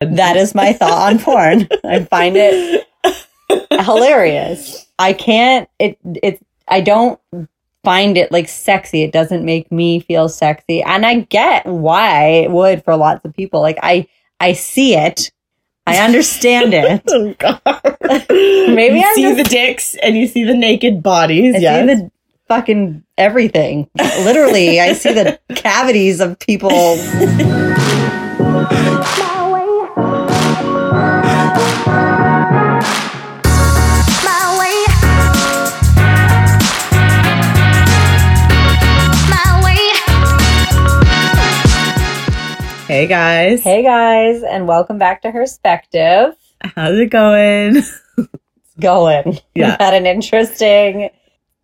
That is my thought on porn. I find it hilarious. I can't it it's I don't find it like sexy. It doesn't make me feel sexy. And I get why it would for lots of people. Like I I see it. I understand it. oh god. Maybe you I'm see just- the dicks and you see the naked bodies. I yes. see the fucking everything. Literally, I see the cavities of people. Hey guys. Hey guys, and welcome back to Perspective. How's it going? It's going. Yeah. We had an interesting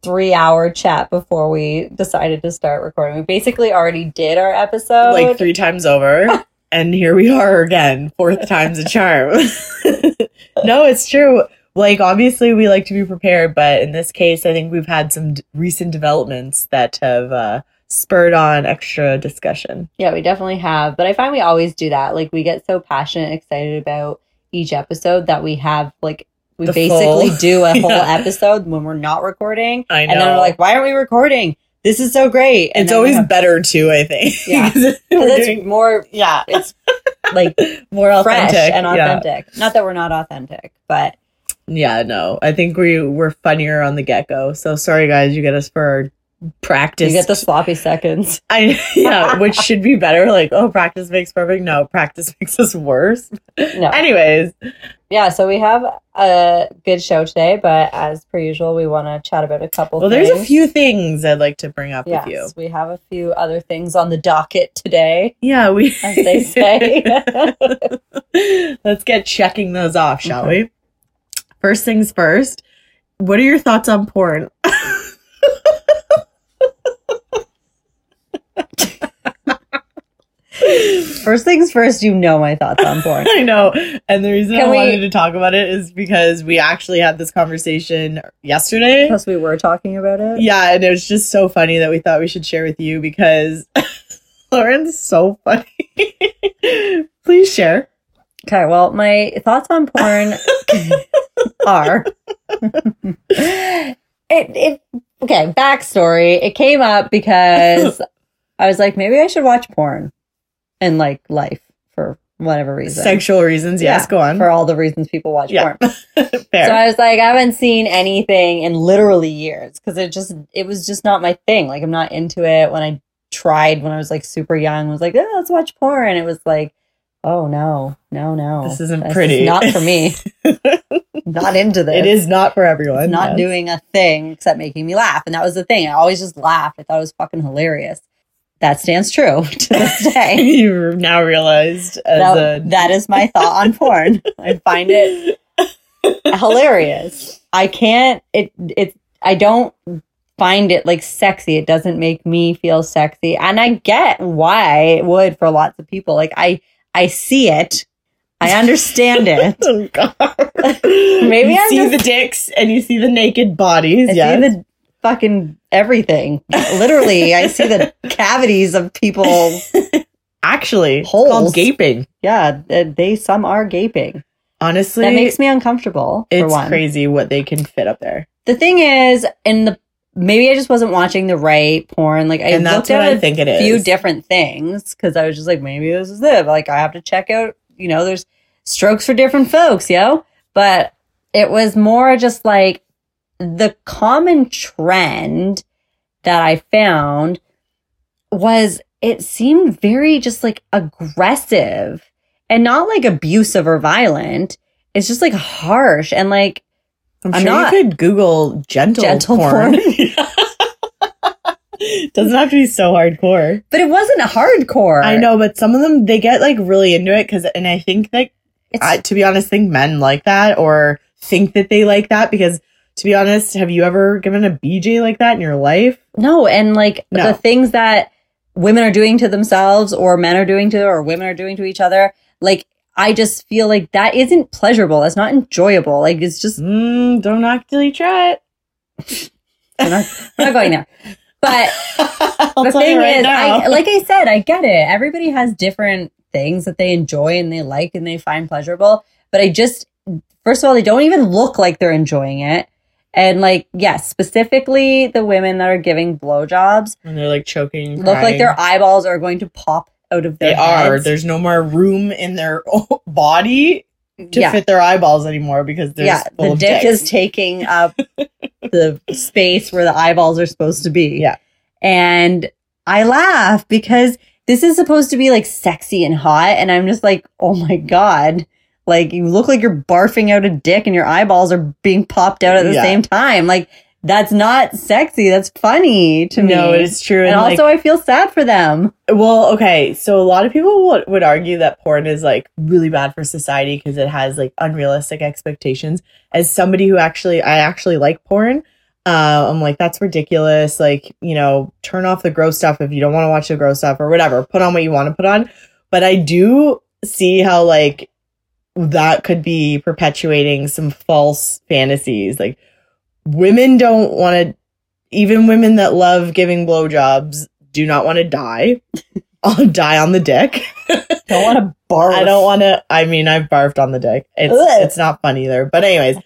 three hour chat before we decided to start recording. We basically already did our episode. like three times over. and here we are again. Fourth time's a charm. no, it's true. Like, obviously, we like to be prepared, but in this case, I think we've had some d- recent developments that have uh, spurred on extra discussion. Yeah, we definitely have. But I find we always do that. Like we get so passionate excited about each episode that we have like we The basically full- do a whole Yeah. episode when we're not recording. I know. And then we're like, why aren't we recording? This is so great. And it's always have- better too, I think. Yeah. we're it's doing- more yeah, it's like more authentic and Yeah. authentic. Not that we're not authentic, but Yeah, no. I think we were funnier on the get go. So sorry, guys. You get us for our practice. you get the sloppy seconds. I yeah, which should be better. Like, oh, practice makes perfect. No, practice makes us worse. No. Anyways, Yeah, so we have a good show today, but as per usual, we want to chat about a couple well, there's a few things I'd like to bring up Yes, with you. we have a few other things on the docket today. Yeah, we as they say. Let's get checking those off, shall we? First things first. What are your thoughts on porn? First things first, you know my thoughts on porn. I know. And the reason Can I we- wanted to talk about it is because we actually had this conversation yesterday. Plus, we were talking about it. Yeah, and it was just so funny that we thought we should share with you because Lauren's so funny. Please share. Okay, well, my thoughts on porn are it, it okay, backstory. It came up because I was like, maybe I should watch porn in like life for whatever reason. Sexual reasons, yes, Yeah, go on. For all the reasons people watch Yeah. porn. So I was like, I haven't seen anything in literally years because it just it was just not my thing. Like I'm not into it. When I tried when I was like super young, I was like, oh, let's watch porn. It was like, oh no, no, no, This isn't is pretty. not for me. not into this. it is not for everyone. It's not yes. doing a thing except making me laugh, and that was the thing. I always just laughed. I thought it was fucking hilarious. That stands true to this day. you now realized That, a that is my thought on porn. I find it hilarious. I can't it it's I don't find it like sexy. It doesn't make me feel sexy. And I get why it would for lots of people. Like I I see it. I understand it. Oh god. Maybe you I'm see just- the dicks and you see the naked bodies. I yes. see the fucking everything. Literally, I see the cavities of people. Actually, Holes. called gaping. Yeah, they some are gaping. Honestly, That makes me uncomfortable. for it's one. crazy what they can fit up there. The thing is, in the maybe I just wasn't watching the right porn. Like I and that's looked what at I a think it is. A few different things because I was just like, maybe this is it. Like I have to check out. You know, there's strokes for different folks, yo. But it was more just like the common trend that I found was it seemed very just like aggressive and not like abusive or violent. It's just like harsh and like I'm, I'm sure not- you could Google gentle, Gentle porn. Doesn't have to be so hardcore. But it wasn't hardcore. I know, but some of them they get like really into it because, and I think like It's, I, to be honest, think men like that or think that they like that because, to be honest, have you ever given a BJ like that in your life? no, and like No. the things that women are doing to themselves or men are doing to or women are doing to each other, like I just feel like that isn't pleasurable. That's not enjoyable. Like it's just Mm, don't actually try it. we're not, we're not going there. But the you thing right is, now. I like I said, I get it. Everybody has different things that they enjoy and they like and they find pleasurable. But I just, first of all, they don't even look like they're enjoying it. And like, yes, specifically the women that are giving blowjobs And they're like choking. look like their eyeballs are going to pop out of their They are. There's no more room in their body to yeah. fit their eyeballs anymore because there's yeah, the dick dicks. is taking up the space where the eyeballs are supposed to be. Yeah. And I laugh because this is supposed to be like sexy and hot. And I'm just like, oh my God. Like you look like you're barfing out a dick and your eyeballs are being popped out at the Yeah. same time. Like that's not sexy. That's funny to me. No, it's true. and And, like, also I feel sad for them. well, okay. So a lot of people would, would argue that porn is like really bad for society because it has like unrealistic expectations. As somebody who actually, I actually like porn. Uh, I'm like, that's ridiculous. Like, you know, turn off the gross stuff if you don't want to watch the gross stuff or whatever. Put on what you want to put on. But I do see how like that could be perpetuating some false fantasies. Like women don't want to, even women that love giving blowjobs do not want to die. I'll die on the dick. Don't want to barf. I don't want to. I mean, I've barfed on the dick. It's Ugh. it's not fun either. But anyways,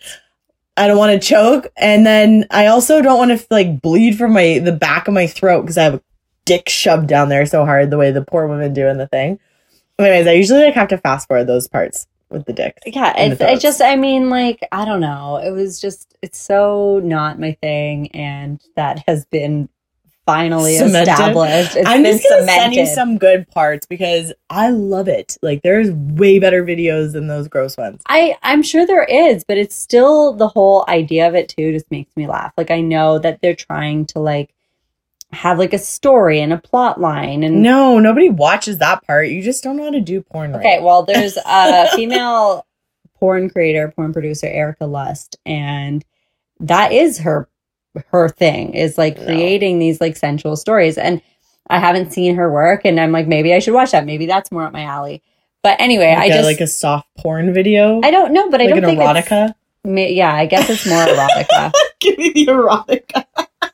I don't want to choke, and then I also don't want to like bleed from my the back of my throat because I have a dick shoved down there so hard the way the poor women do in the thing. Anyways, I usually like have to fast forward those parts with the dicks. yeah in the it's, it throats. just i mean like i don't know it was just it's so not my thing and that has been finally Cemented. established It's I'm been just gonna send you some good parts because I love it. Like there's way better videos than those gross ones. i i'm sure there is but it's still the whole idea of it too just makes me laugh like i know that they're trying to like have like a story and a plot line and No, nobody watches that part. You just don't know how to do porn right. Okay, well, there's a female porn creator, porn producer, Erica Lust, and that is her her thing is like No. creating these like sensual stories. And I haven't seen her work, and I'm like, maybe I should watch that. Maybe that's more up my alley. But anyway, I Like a- just like a soft porn video. I don't know, but I like don't an think erotica. Yeah, I guess it's more erotica. Give me the erotica.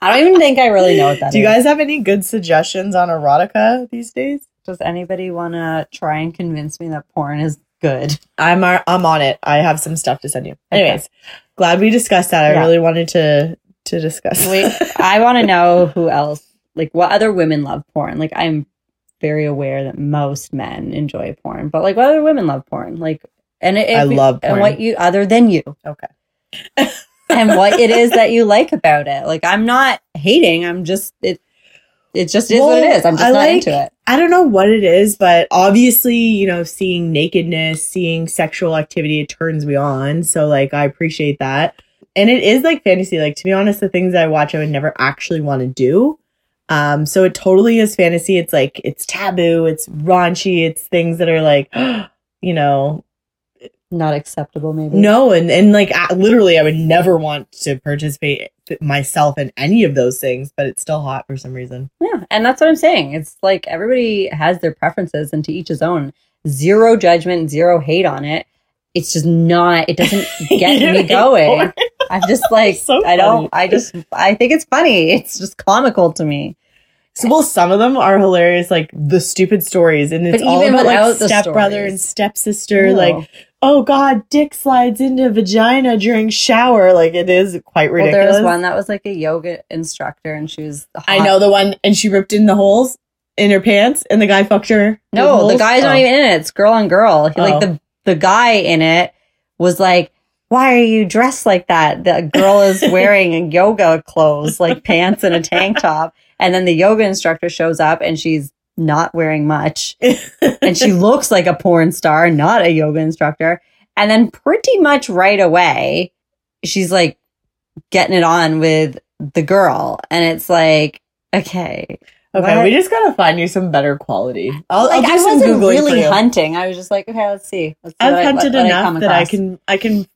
I don't even think I really know what that is. Do you guys have any good suggestions on erotica these days? Does anybody want to try and convince me that porn is good? I'm I'm on it. I have some stuff to send you. Okay. Anyways, glad we discussed that. I Yeah. really wanted to to discuss. Wait, I want to know who else, like what other women love porn. Like I'm very aware that most men enjoy porn, but like what other women love porn? Like, and it, I love and what you other than you, okay. and what it is that you like about it. Like I'm not hating. I'm just it. It just is what it is. I'm just I not like- into it. I don't know what it is, but obviously, you know, seeing nakedness, seeing sexual activity, it turns me on. So, like, I appreciate that. And it is like fantasy. Like, to be honest, the things I watch, I would never actually want to do. Um, so it totally is fantasy. It's like, it's taboo, it's raunchy, it's things that are like, you know, Not acceptable, maybe. no. And, and like, I, literally, I would never want to participate myself in any of those things, but it's still hot for some reason. Yeah, and that's what I'm saying. It's like everybody has their preferences, and to each his own. Zero judgment, zero hate on it. It's just not. It doesn't get me going. I'm just like So I don't. I just I think it's funny. It's just comical to me. So, well, some of them are hilarious, like the stupid stories, and it's all about like stepbrother and stepsister. No. Like, oh god, dick slides into vagina during shower. Like, it is quite well, ridiculous. there was one that was like a yoga instructor, and she was. I know the one, and she ripped in the holes in her pants, and the guy fucked her. No, the holes. guy's not Oh. even in it. It's girl on girl. He, Oh. Like the oh. the guy in it was like, "Why are you dressed like that?" The girl is wearing yoga clothes, like pants and a tank top, and then the yoga instructor shows up and she's not wearing much, and she looks like a porn star, not a yoga instructor. And then pretty much right away, she's like getting it on with the girl, and it's like, okay, Okay, What? we just gotta find you some better quality. I'll, like I'll do I wasn't googling really hunting. I was just like, okay, let's see. Let's see I've I- hunted what- what I enough come that I can I can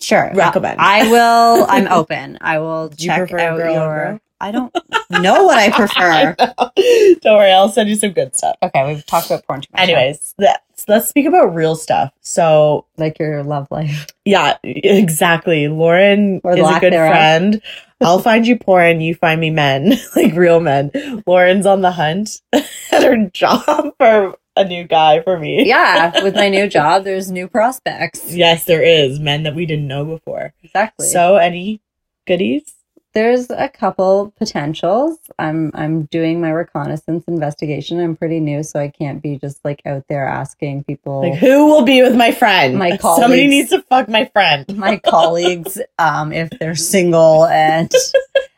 sure recommend. I, I will. I'm open. I will Do you check prefer out girl your. I don't know what I prefer. I. Don't worry, I'll send you some good stuff. okay, we've talked about porn too much. Anyways, the, let's speak about real stuff. So Like your love life. yeah, exactly. Lauren Or is a good thereof. friend. I'll find you porn, you find me men, like real men. Lauren's on the hunt at her job for a new guy for me. Yeah, with my new job, there's new prospects. Yes, there is men that we didn't know before. Exactly. So, any goodies? There's a couple potentials. I'm I'm doing my reconnaissance investigation. I'm pretty new, so I can't be just like out there asking people Like, who will be with my friend? My Somebody needs to fuck my friend. my colleagues um if they're single and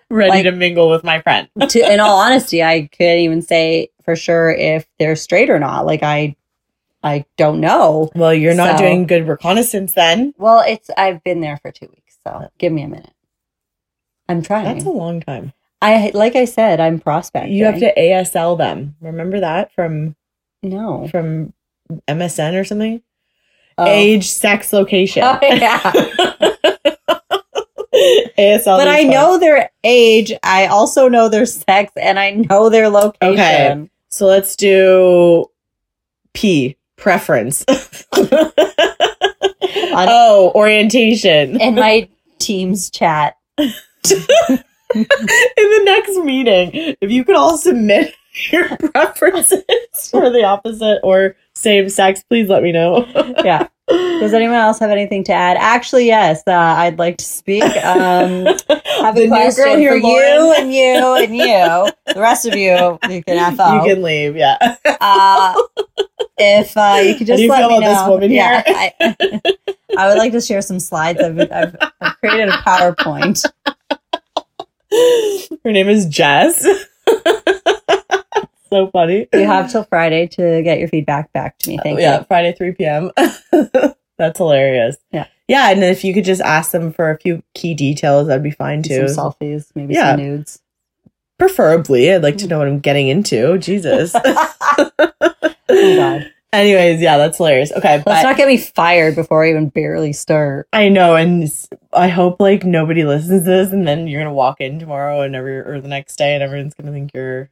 Ready Like- to mingle with my friend. to, in all honesty, I couldn't even say for sure if they're straight or not. Like I I don't know. Well, you're not So- doing good reconnaissance then. Well, it's I've been there for 2 weeks, so give me a minute. I'm trying. That's a long time. I like I said, I'm prospecting. You have to ASL them. Remember that from no. from MSN or something? Oh. Age, sex, location. Oh, yeah. ASL. but I know their age. I also know their sex, and I know their location. Okay. So let's do P preference. oh, orientation. In my team's chat, in the next meeting, if you could all submit your preferences for the opposite or same sex, please let me know. yeah. Does anyone else have anything to add? Actually, yes. Uh, I'd like to speak. Um, have The a question girl here, for you and you and you. The rest of you, you can F out. You can leave, yeah. uh, if uh, you could just you let me know. woman yeah, here? I, I would like to share some slides. I've, I've, I've created a PowerPoint. Her name is Jess. so funny. You have till Friday to get your feedback back to me. Uh, Thank yeah, you. Friday, 3 p.m. That's hilarious. Yeah. Yeah, and if you could just ask them for a few key details, that'd be fine too. Some selfies, maybe Yeah. some nudes. Preferably, I'd like to mm. know what I'm getting into. Jesus. oh God. Anyways, yeah, that's hilarious. Okay, Let's not get me fired before I even barely start. I know, and I hope like nobody listens to this, and then you're gonna walk in tomorrow and every or the next day, and everyone's gonna think you're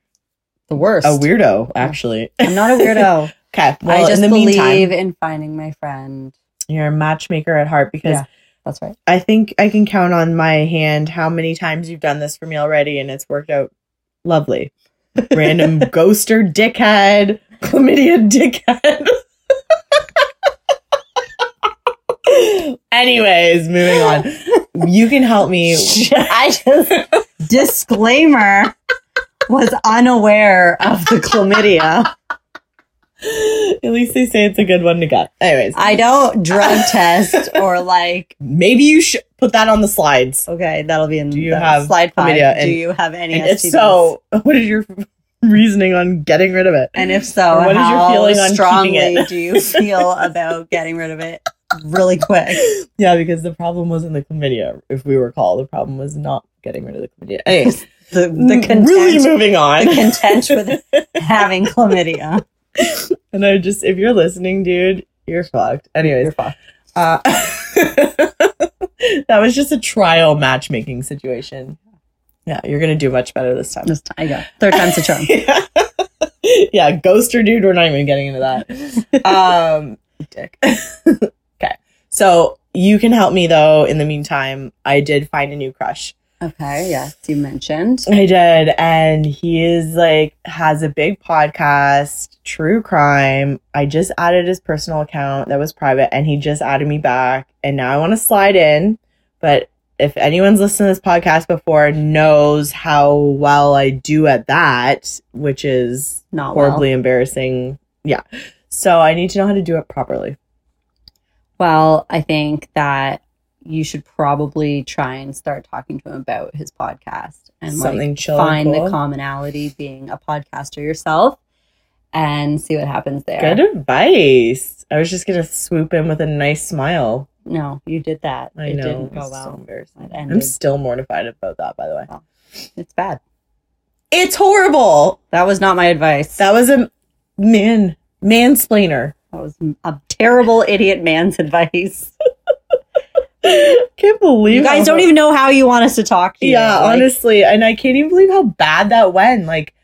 The worst. a weirdo. Actually, I'm not a weirdo. okay. Well, I just in the believe meantime, in finding my friend. you're a matchmaker at heart because Yeah. That's right. I think I can count on my hand how many times you've done this for me already, and it's worked out lovely. Random ghoster dickhead, chlamydia dickhead. Anyways, moving on. You can help me. I just disclaimer was unaware of the chlamydia. At least they say it's a good one to get. Anyways, I don't drug test or like. maybe you should put that on the slides. Okay, that'll be in Do you the have slide five. Do you have any? And if STDs? so, what is your reasoning on getting rid of it? and if so, Or what is your feeling on keeping strongly it? do you feel about getting rid of it really quick? Yeah, because the problem wasn't the chlamydia. If we recall, the problem was not getting rid of the chlamydia. Anyways, The the content, really moving on. the content with having chlamydia. and I just, if you're listening, dude, you're fucked. Anyways, You're fucked. uh, that was just a trial matchmaking situation. Yeah, you're gonna do much better this time. This time, I go third time's a charm. yeah. yeah, ghoster dude, we're not even getting into that. Um dick. okay. So you can help me though. In the meantime, I did find a new crush. Okay, yes, you mentioned. I did, and he is like has a big podcast, true crime. I just added his personal account that was private, and he just added me back, and now I want to slide in. But if anyone's listened to this podcast before, knows how well I do at that, which is Not horribly well. embarrassing. Yeah, so I need to know how to do it properly. Well, I think that you should probably try and start talking to him about his podcast and Something like chill find cool. the commonality being a podcaster yourself and see what happens there. Good advice. I was just gonna swoop in with a nice smile. No, you did that. I it know. didn't go it's so well. embarrassing. I'm still mortified about that, by the way. It's bad. It's horrible. That was not my advice. That was a man mansplainer. That was a terrible idiot man's advice. can't believe You guys how- don't even know how you want us to talk to you. Yeah, Like, honestly, and I can't even believe how bad that went. Like,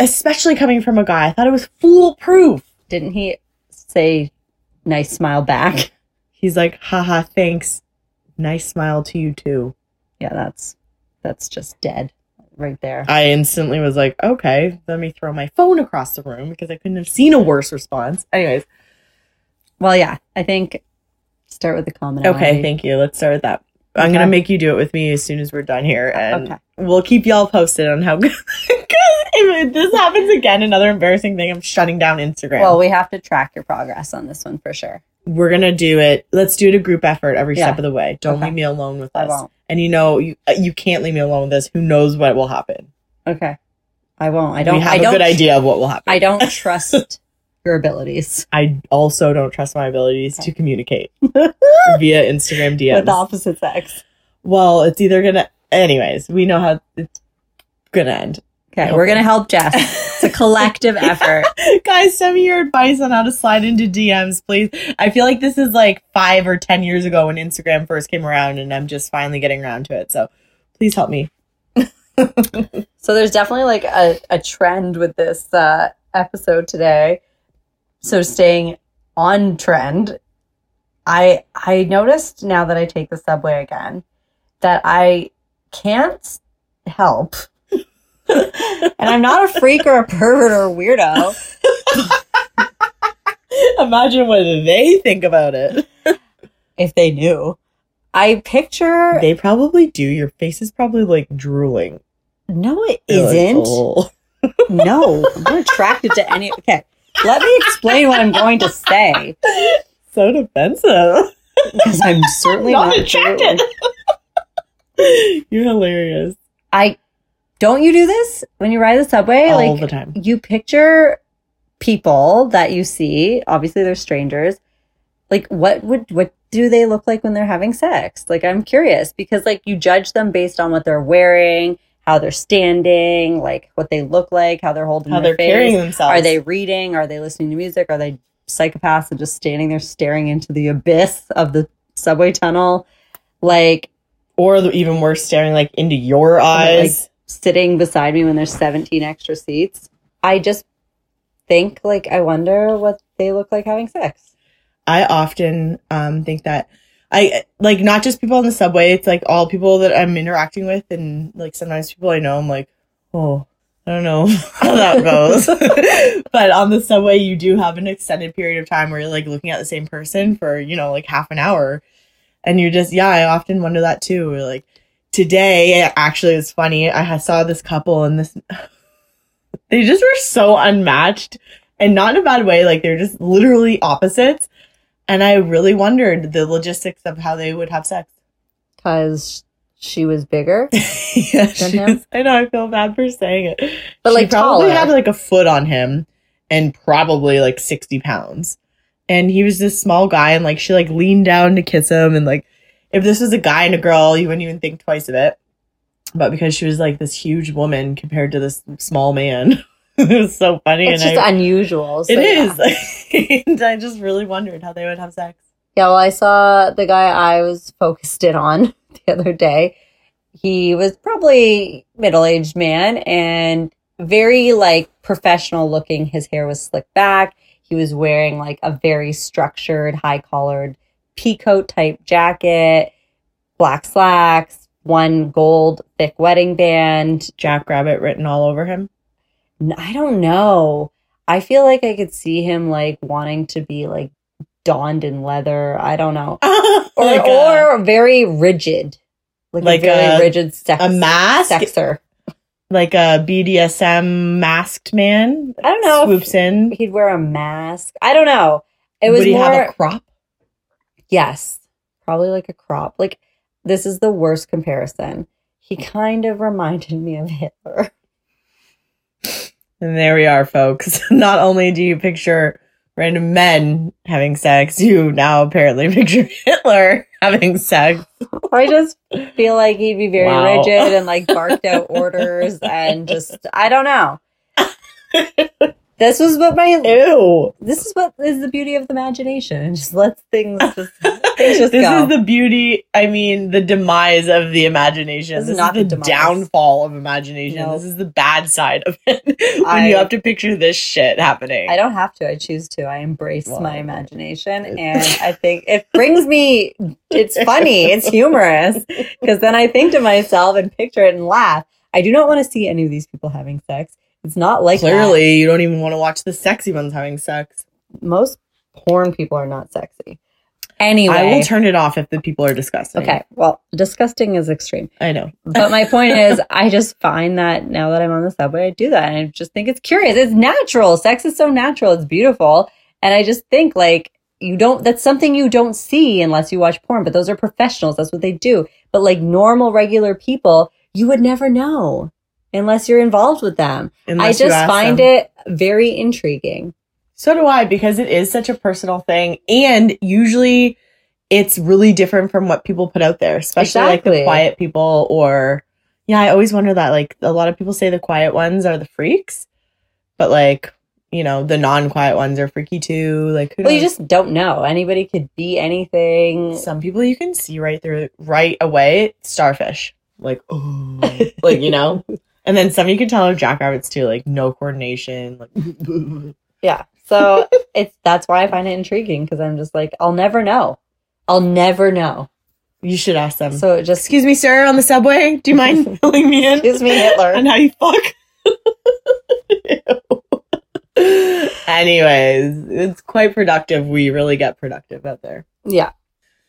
especially coming from a guy, I thought it was foolproof. didn't he say nice smile back. He's like, haha, thanks. Nice smile to you too. Yeah, that's that's just dead right there. I instantly was like, okay, let me throw my phone across the room because I couldn't have seen a worse response. Anyways, Well, yeah, I think start with the commonality. okay, thank you. Let's start with that. I'm gonna make you do it with me as soon as we're done here, uh, and Okay. we'll keep y'all posted on how good. Because if this happens again, another embarrassing thing, I'm shutting down Instagram. Well, we have to track your progress on this one for sure. We're gonna do it. Let's do it a group effort every Yeah. step of the way. Don't Okay. leave me alone with I this. won't. And you know, you uh, you can't leave me alone with this. Who knows what will happen? Okay. I won't. I don't. we have I a good idea of what will happen. I don't trust your abilities I also don't trust my abilities to communicate via Instagram DMs. with the opposite sex. well, it's either gonna. Anyways, we know how it's gonna end. Okay, we're gonna help Jess. It's a collective effort. Guys, send me your advice on how to slide into DMs, please. I feel like this is like five or ten years ago when Instagram first came around, and I'm just finally getting around to it. So, please help me. So there's definitely like a, a trend with this uh, episode today. So staying on trend, I I noticed now that I take the subway again that I can't help. And I'm not a freak or a pervert or a weirdo. Imagine what they think about it. If they knew. I picture They probably do. Your face is probably like drooling. no, it You're like, isn't. "Oh." No, I'm not attracted to any. Okay, let me explain what I'm going to say so defensive. because I'm certainly Not not, attracted. You're hilarious. I don't you do this when you ride the subway? All like the time. you picture people that you see. Obviously, they're strangers. Like, what would what do they look like when they're having sex? Like, I'm curious because like you judge them based on what they're wearing, how they're standing, like what they look like, how they're holding How their they're face. carrying themselves. Are they reading? Are they listening to music? Are they psychopaths and just standing there staring into the abyss of the subway tunnel? Like or even worse, staring like into your oh like, eyes? Sitting beside me when there's 17 extra seats. I just think like I wonder what they look like having sex. I often um, think that I like not just people on the subway. It's like all people that I'm interacting with, and like sometimes people I know. I'm like, oh, I don't know how that goes. but on the subway, you do have an extended period of time where you're like looking at the same person for you know like half an hour, and you're just yeah. I often wonder that too. Like today, actually, it was funny. I saw this couple, and this they just were so unmatched, and not in a bad way. Like they're just literally opposites. And I really wondered the logistics of how they would have sex. Because she was bigger. yeah, she him? was- I know. I feel bad for saying it, But, She like, probably taller. had like a foot on him, and probably like sixty pounds. And he was this small guy, and like she like leaned down to kiss him, and like if this was a guy and a girl, you wouldn't even think twice of it. But because she was like this huge woman compared to this small man, it was so funny. It's and just I, unusual. so it yeah. is. and I just really wondered how they would have sex. Yeah, well, I saw the guy I was focused in on the other day. He was probably middle-aged man and very like professional looking. His hair was slicked back. He was wearing like a very structured, peacoat type jacket, black slacks, one gold thick wedding band. Jackrabbit written all over him. I don't know. I feel like I could see him like wanting to be like donned in leather. I don't know. or Like a- or very rigid, like, Like a very a- rigid sex, a mask, sexer. like a BDSM masked man. I don't know Swoops in. He'd wear a mask. I don't know. It was Would he more have a crop? Yes, probably like a crop. Like this is the worst comparison. He kind of reminded me of Hitler. And there we are, folks. Not only do you picture random men having sex, you now apparently picture Hitler having sex. I just feel like he'd be very Wow. rigid and like barked out orders and just I don't know. This was what my Ew. this is what is the beauty of the imagination. It just lets things just Things just this go. is the beauty. I mean, the demise of the imagination. This This, is not is the the, downfall of imagination. No. This is the bad side of it. when I- you have to picture this shit happening. I don't have to. I choose to. I embrace Well, my imagination, and I think it brings me. It's funny. It's humorous because then I think to myself and picture it and laugh. I do not want to see any of these people having sex. It's not like that. Clearly, you don't even want to watch the sexy ones having sex. most porn people are not sexy. Anyway, I will turn it off if the people are disgusting. okay. Well, disgusting is extreme. I know. But my point is, I just find that now that I'm on the subway, I do that. And I just think it's curious. It's natural. Sex is so natural. It's beautiful. And I just think like you don't, that's something you don't see unless you watch porn, but those are professionals. That's what they do. But like normal, regular people, you would never know unless you're involved with them. Unless I just find them. it very intriguing. So do I because it is such a personal thing, and usually it's really different from what people put out there, especially like the quiet people. Or yeah, I always wonder that. Like a lot of people say the quiet ones are the freaks, but like you know the non-quiet ones are freaky too. Like who Well, you just don't know. Anybody could be anything. some people you can see right through right away. Starfish, like oh, like you know. And then some you can tell are jackrabbits too, like no coordination, like Yeah. So it's that's why I find it intriguing because I'm just like, I'll never know. I'll never know. you should ask them. So it just Excuse me, sir, on the subway. Do you mind filling me in? Excuse me, Hitler. And how you fuck? Anyways, it's quite productive. We really get productive out there. yeah.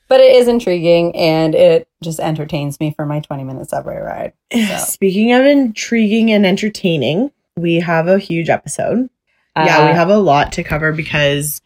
But it is intriguing and it just entertains me for my 20 minute subway ride. So. Speaking of intriguing and entertaining, we have a huge episode. yeah, Uh, we have a lot to cover because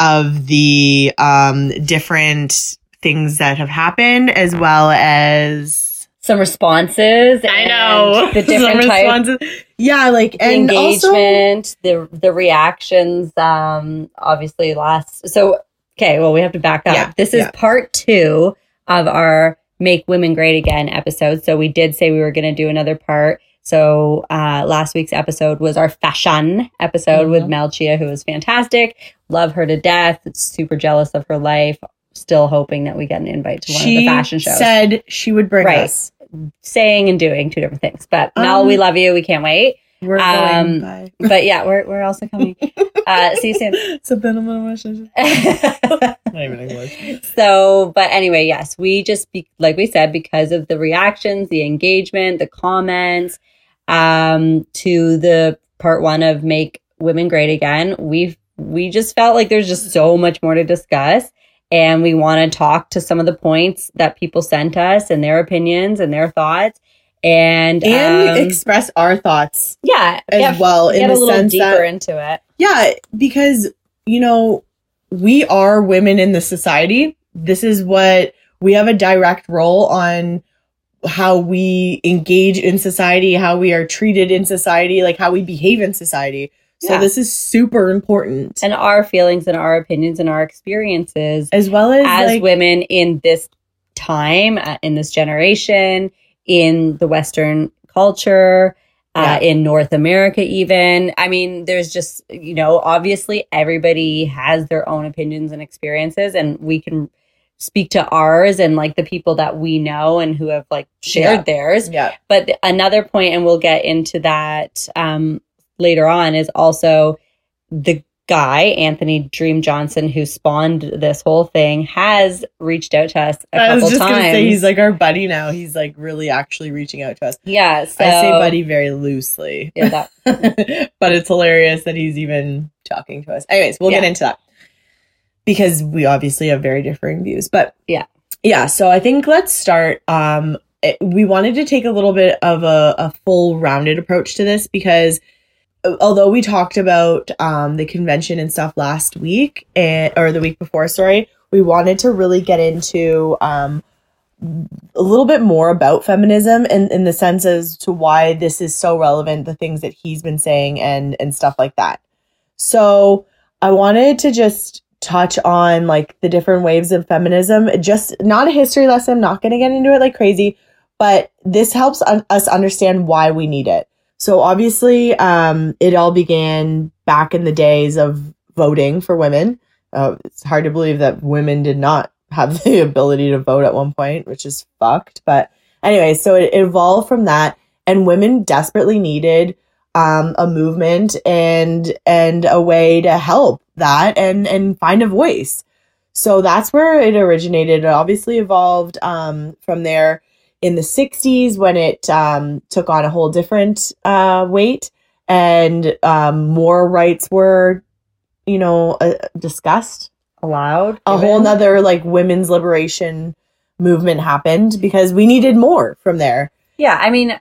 of the um different things that have happened as well as some responses. I know the different responses. Yeah, like the and also engagement, the the reactions. Um, obviously, last. So okay, well, we have to back up. Yeah, this is yeah. part two of our "Make Women Great Again" episode. So we did say we were going to do another part. So uh, last week's episode was our fashion episode with Mhm. Mel Chia, who was fantastic. Love her to death. Super jealous of her life. Still hoping that we get an invite to one of the she fashion shows said she would bring Right. us. saying and doing two different things. But Mel, Um, we love you. We can't wait. We're Um, going. But yeah, we're we're also coming. Uh, see you soon. Not even English. so, but anyway, yes, we just be, like we said because of the reactions, the engagement, the comments, um, to the part one of make women great again. We've we just felt like there's just so much more to discuss. And we want to talk to some of the points that people sent us and their opinions and their thoughts. And, And um, express our thoughts yeah, as yeah, well in the sense deeper that into it. Yeah, because, you know, we are women in the society. This is what we have a direct role on how we engage in society, how we are treated in society, like how we behave in society. So Yeah. this is super important. And our feelings and our opinions and our experiences as well as, as like, women in this time, uh, in this generation, in the Western culture, uh, in North America, even. I mean, there's just, you know, obviously everybody has their own opinions and experiences, and we can speak to ours and like the people that we know and who have like shared Yeah. theirs. yeah, But th- another point, and we'll get into that um, later on, is also the guy, Anthony Dream Johnson, who spawned this whole thing, has reached out to us a I was couple just times. gonna say he's like our buddy now. He's like really actually reaching out to us. yeah, so, I say buddy very loosely. Yeah, that, but it's hilarious that he's even talking to us. Anyways, we'll get into that because we obviously have very differing views. But Yeah. yeah. So I think let's start. Um, it- we wanted to take a little bit of a, a full rounded approach to this because although we talked about um, the convention and stuff last week and or the week before, sorry, we wanted to really get into um, a little bit more about feminism and in the sense as to why this is so relevant, the things that he's been saying and and stuff like that. So I wanted to just touch on like the different waves of feminism. Just not a history lesson, not going to get into it like crazy, but this helps un- us understand why we need it. So obviously, um, it all began back in the days of voting for women. Uh, it's hard to believe that women did not have the ability to vote at one point, which is fucked. But anyway, so it, it evolved from that, and women desperately needed um, a movement and and a way to help that and and find a voice. So that's where it originated. It obviously evolved um, from there in the 60s when it um, took on a whole different uh, weight and um, more rights were, you know, uh, discussed. Allowed. A given. whole nother like women's liberation movement happened because we needed more from there. Yeah, I mean,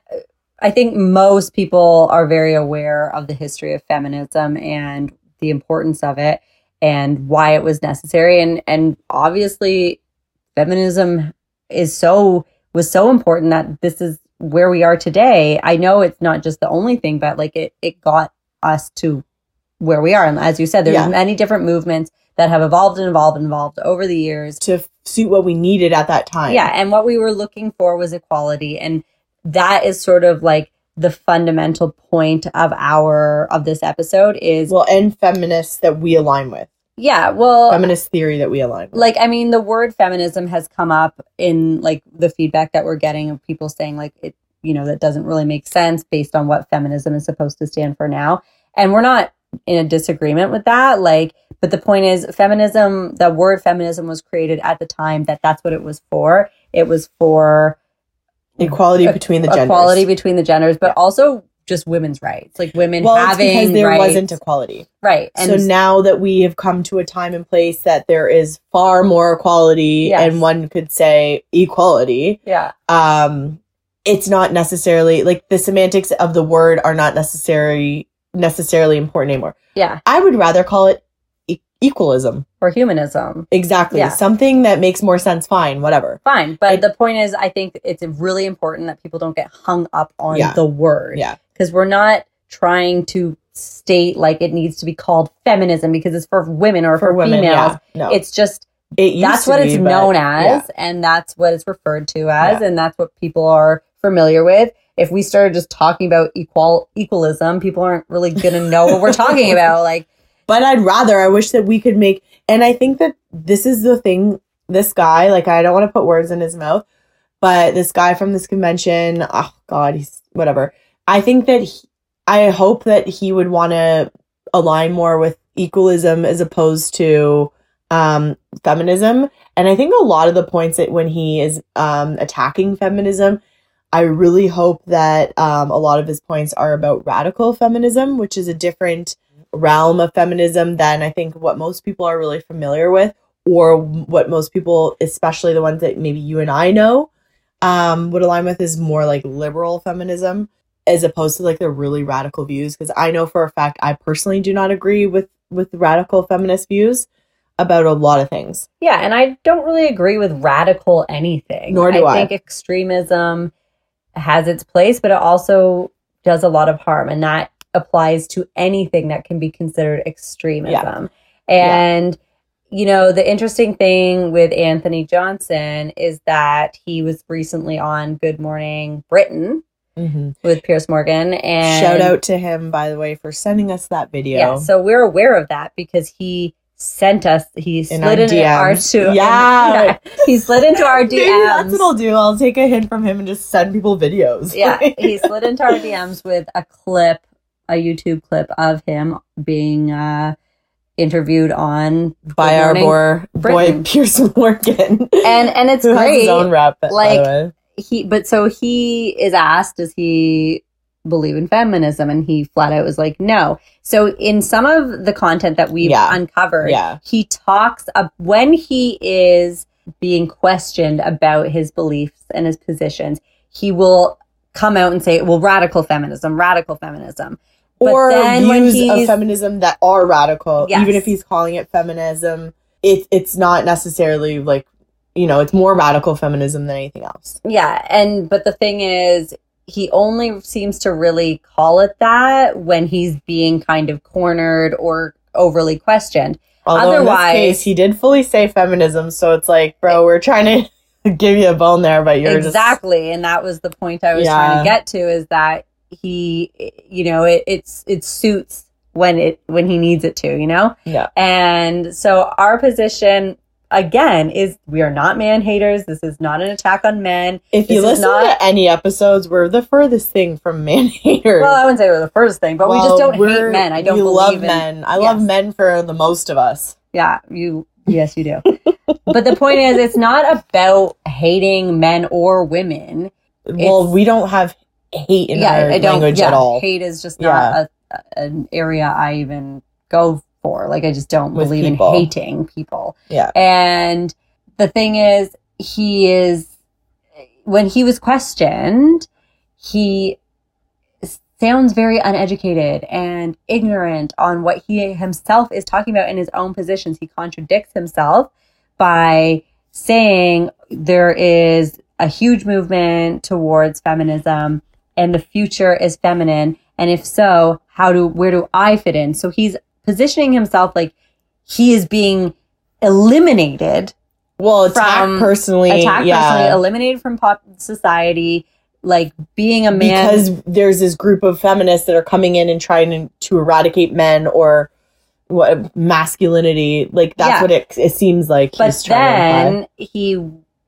I think most people are very aware of the history of feminism and the importance of it and why it was necessary and and obviously feminism is so was so important that this is where we are today. I know it's not just the only thing but like it it got us to where we are and as you said there's Yeah. many different movements that have evolved and evolved and evolved over the years to suit what we needed at that time. yeah, and what we were looking for was equality, and that is sort of like the fundamental point of our of this episode is Well, and feminists that we align with, yeah, well, feminist theory that we align with. like I mean, the word feminism has come up in like the feedback that we're getting of people saying like it, you know, that doesn't really make sense based on what feminism is supposed to stand for now, and we're not in a disagreement with that, like. But the point is, feminism, the word feminism was created at the time that that's what it was for. It was for Equality between the genders. equality between the genders, but also just women's rights, like women well, it's having because there rights. wasn't equality. right. And so now that we have come to a time and place that there is far more equality Yes. and one could say equality yeah, um it's not necessarily like the semantics of the word are not necessary necessarily important anymore yeah, i would rather call it e- equalism or humanism. exactly Yeah. something that makes more sense fine whatever Fine, but It- the point is, I think it's really important that people don't get hung up on Yeah. the word. Yeah. Because we're not trying to state like it needs to be called feminism because it's for women or for, for women females. yeah no It's just it that's what be, it's known as yeah. and that's what it's referred to as Yeah. and that's what people are familiar with if we started just talking about equal equalism people aren't really gonna know what we're talking about like but I'd rather. I wish that we could make, and I think that this is the thing. This guy, like, I don't want to put words in his mouth, but this guy from this convention, oh God, he's whatever. I think that he, I hope that he would want to align more with equalism as opposed to um, feminism. And I think a lot of the points that when he is um, attacking feminism, I really hope that um, a lot of his points are about radical feminism, which is a different realm of feminism than I think what most people are really familiar with, or what most people, especially the ones that maybe you and I know, um, would align with is more like liberal feminism as opposed to like the really radical views. Because I know for a fact I personally do not agree with with radical feminist views about a lot of things. yeah and i don't really agree with radical anything Nor do I. think extremism has its place but it also does a lot of harm and that applies to anything that can be considered extremism and you know the interesting thing with anthony johnson is that he was recently on good morning britain with Piers Morgan and Shout out to him, by the way, for sending us that video. Yeah, so we're aware of that because he sent us he slid our into our DMs. to Yeah. he slid into our Maybe that's what DMs. I'll do. I'll take a hint from him and just send people videos. Yeah, he slid into our DMs with a clip, a YouTube clip of him being uh interviewed on by our boy, Piers Morgan. and and it's has great. his own by like-. He but so he is asked does he believe in feminism and he flat out was like no so in some of the content that we've Yeah. uncovered Yeah. he talks of when he is being questioned about his beliefs and his positions he will come out and say well radical feminism radical feminism But or then when views of feminism that are radical, Yes. even if he's calling it feminism, it's it's not necessarily like you know, it's more radical feminism than anything else. Yeah, and but the thing is, he only seems to really call it that when he's being kind of cornered or overly questioned. Although Otherwise- case, he did fully say feminism, so it's like, bro, we're trying to give you a bone there, but you're just exactly, and that was the point I was Yeah. trying to get to is that he, you know, it it's it suits when it when he needs it to, you know. yeah. And so our position again is we are not man haters. This is not an attack on men. If you This is listen not- to any episodes, we're the furthest thing from man haters. Well, I wouldn't say we're the first thing, but we just don't hate men. I don't love in, men. I love men for the most of us. Yeah, you. Yes, you do. but the point is, it's not about hating men or women. well, It's- we don't have hate in yeah, our I don't. language yeah, at all. hate is just not a, an area I even go for. Like, I just don't With believe people. in hating people. Yeah. And the thing is, he is when he was questioned, he sounds very uneducated and ignorant on what he himself is talking about in his own positions. He contradicts himself by saying there is a huge movement towards feminism and the future is feminine. And if so, how do where do I fit in? So he's positioning himself like he is being eliminated Well, attack From- personally, attacked yeah, personally, eliminated from pop society, like being a man. because there's this group of feminists that are coming in and trying to, to eradicate men or what masculinity. Like that's Yeah. what it, it seems like. but he's trying to then he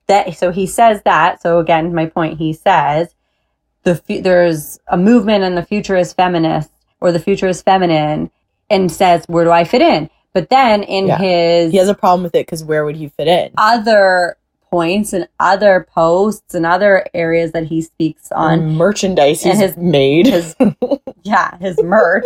that so he says that. So again, my point. He says the there's a movement and the future is feminist or the future is feminine, and says where do I fit in? But then in Yeah. his he has a problem with it because where would he fit in? other points and other posts and other areas that he speaks on merchandise and his- made. his yeah his merch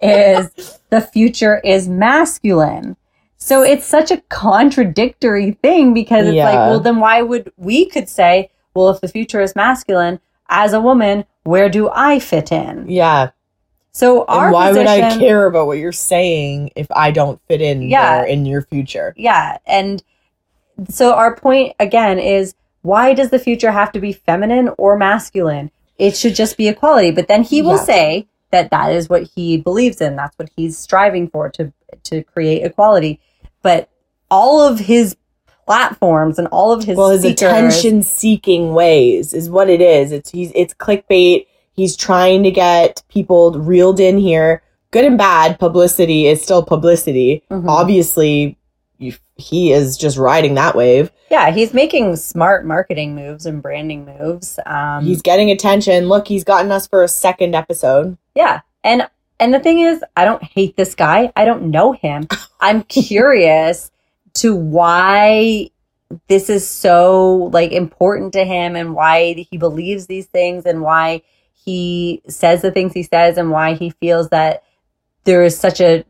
is the future is masculine so it's such a contradictory thing because it's like well then why would we could say well if the future is masculine as a woman where do i fit in yeah. So our why would I care about what you're saying if I don't fit in Yeah. there in your future? yeah and so our point again is why does the future have to be feminine or masculine it should just be equality but then he will Yeah. say that that is what he believes in that's what he's striving for to to create equality but all of his platforms and all of his well, his attention seeking ways is what it is. It's he's it's clickbait. He's trying to get people reeled in here. Good and bad publicity is still publicity. Mhm. Obviously, he is just riding that wave. yeah he's making smart marketing moves and branding moves um he's getting attention. Look, he's gotten us for a second episode. Yeah. And and the thing is, I don't hate this guy. I don't know him. I'm curious to why this is so like important to him and why he believes these things and why he says the things he says and why he feels that there is such a